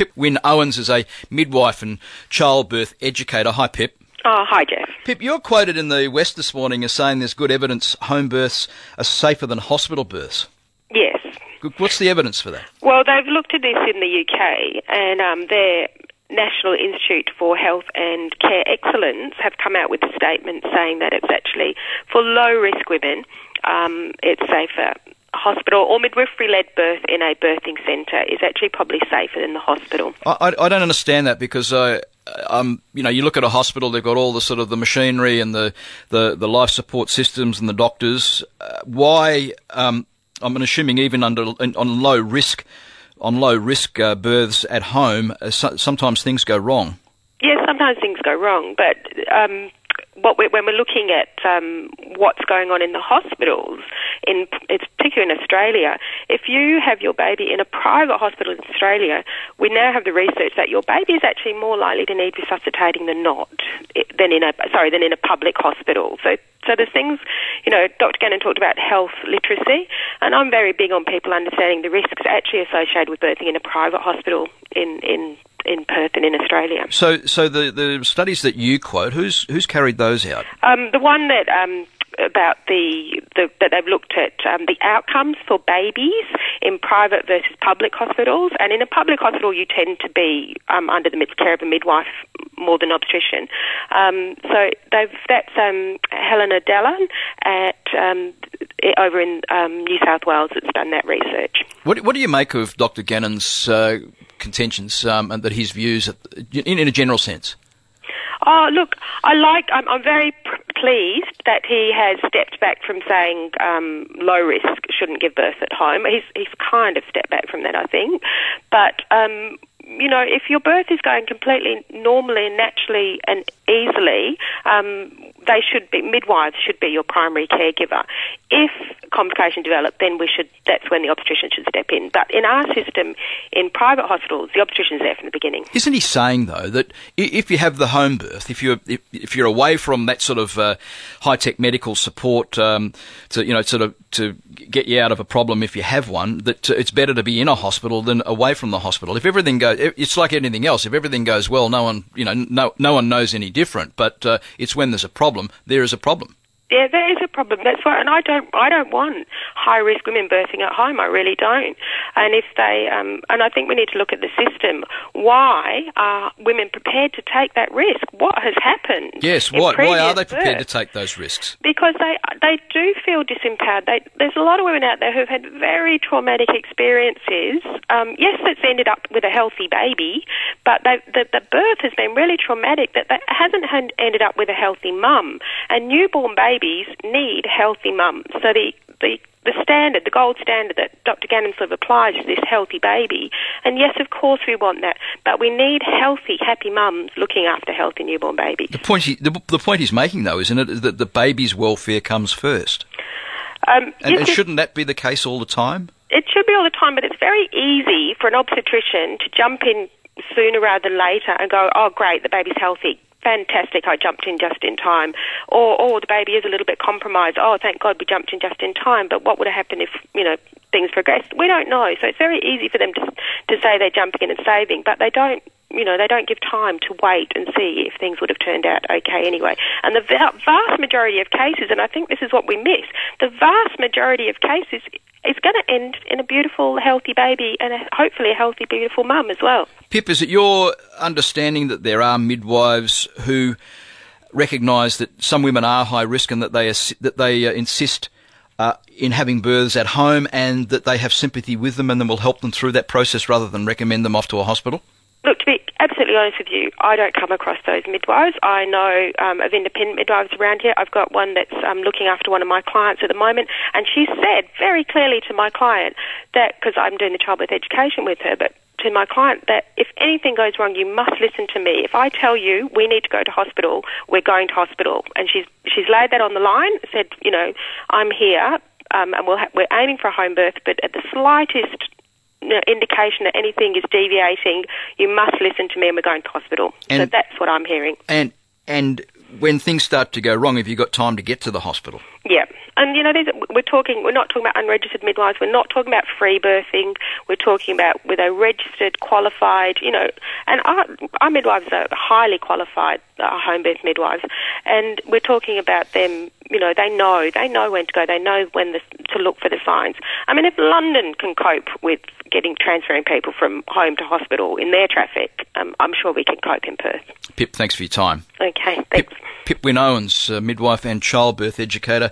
Pip Wynne Owens is a midwife and childbirth educator. Hi, Pip. Oh, hi, Jeff. Pip, you're quoted in the West this morning as saying there's good evidence home births are safer than hospital births. Yes. What's the evidence for that? Well, they've looked at this in the UK, and um, their National Institute for Health and Care Excellence have come out with a statement saying that it's actually for low risk women, um, it's safer hospital or midwifery led birth in a birthing centre is actually probably safer than the hospital. I, I don't understand that because. Uh, um, you know, you look at a hospital; they've got all the sort of the machinery and the the, the life support systems and the doctors. Uh, why? Um, I'm assuming even under on low risk, on low risk uh, births at home, uh, so, sometimes things go wrong. Yes, sometimes things go wrong, but um, what we're, when we're looking at um, what's going on in the hospitals, in it's particularly in Australia, if you have your baby in a private hospital in Australia, we now have the research that your baby is actually more likely to need resuscitating than not, than in a sorry than in a public hospital. So so there's things, you know, Dr. Gannon talked about health literacy, and I'm very big on people understanding the risks actually associated with birthing in a private hospital in in in Perth and in Australia. So, so the, the studies that you quote, who's who's carried those out? Um, the one that um, about the, the, that they've looked at um, the outcomes for babies in private versus public hospitals, and in a public hospital you tend to be um, under the care of a midwife more than obstetrician. Um, so they've that's um, Helena Dallin at um, over in um, New South Wales that's done that research. What, what do you make of Dr. Gannon's uh, contentions um, and that his views, in, in a general sense? Oh, look, I like. I'm, I'm very pleased that he has stepped back from saying um, low risk shouldn't give birth at home. He's he's kind of stepped back from that, I think. But um, you know, if your birth is going completely normally and naturally and easily, um, they should be midwives should be your primary caregiver. If complication develop, then we should. That's when the obstetrician should step in. But in our system, in private hospitals, the obstetrician is there from the beginning. Isn't he saying though that if you have the home birth, if you're if, if you're away from that sort of uh, high tech medical support um, to you know sort of to get you out of a problem if you have one, that it's better to be in a hospital than away from the hospital. If everything goes, it's like anything else. If everything goes well, no one you know no no one knows any different. But uh, it's when there's a problem, there is a problem. Yeah, there is a problem. That's why, and I don't, I don't want high risk women birthing at home. I really don't. And if they, um, and I think we need to look at the system. Why are women prepared to take that risk? What has happened? Yes, why, why are they prepared birth? to take those risks? Because they, they do feel disempowered. They, there's a lot of women out there who've had very traumatic experiences. Um, yes, it's ended up with a healthy baby, but they, the, the birth has been really traumatic. That, that hasn't ended up with a healthy mum. And newborn babies babies need healthy mums. So the, the the standard, the gold standard that Dr. Of applies to this healthy baby. And yes, of course we want that, but we need healthy, happy mums looking after healthy newborn babies. The point, he, the, the point he's making, though, isn't it, is that the baby's welfare comes first? Um, and, and shouldn't that be the case all the time? It should be all the time, but it's very easy for an obstetrician to jump in sooner rather than later and go, oh, great, the baby's healthy fantastic, I jumped in just in time. Or, or the baby is a little bit compromised. Oh, thank God we jumped in just in time. But what would have happened if, you know, things progressed? We don't know. So it's very easy for them to, to say they're jumping in and saving, but they don't you know, they don't give time to wait and see if things would have turned out okay anyway. And the vast majority of cases, and I think this is what we miss, the vast majority of cases is going to end in a beautiful, healthy baby and a, hopefully a healthy, beautiful mum as well. Pip, is it your understanding that there are midwives who recognise that some women are high risk and that they that they uh, insist uh, in having births at home and that they have sympathy with them and then will help them through that process rather than recommend them off to a hospital? Look, to be absolutely honest with you, I don't come across those midwives. I know um, of independent midwives around here. I've got one that's um, looking after one of my clients at the moment, and she said very clearly to my client that, because I'm doing the childbirth education with her, but to my client that if anything goes wrong, you must listen to me. If I tell you we need to go to hospital, we're going to hospital. And she's she's laid that on the line. Said, you know, I'm here, um, and we'll ha- we're aiming for a home birth, but at the slightest indication that anything is deviating, you must listen to me and we're going to hospital. And, so that's what I'm hearing. And and when things start to go wrong, have you got time to get to the hospital? Yeah, And you know, we're talking. We're not talking about unregistered midwives. We're not talking about free birthing. We're talking about with a registered, qualified. You know, and our, our midwives are highly qualified, our home birth midwives, and we're talking about them. You know, they know they know when to go. They know when the, to look for the signs. I mean, if London can cope with getting transferring people from home to hospital in their traffic, um, I'm sure we can cope in Perth. Pip, thanks for your time. Okay, thanks. Pip, Pip Wynne Owens, uh, midwife and childbirth educator.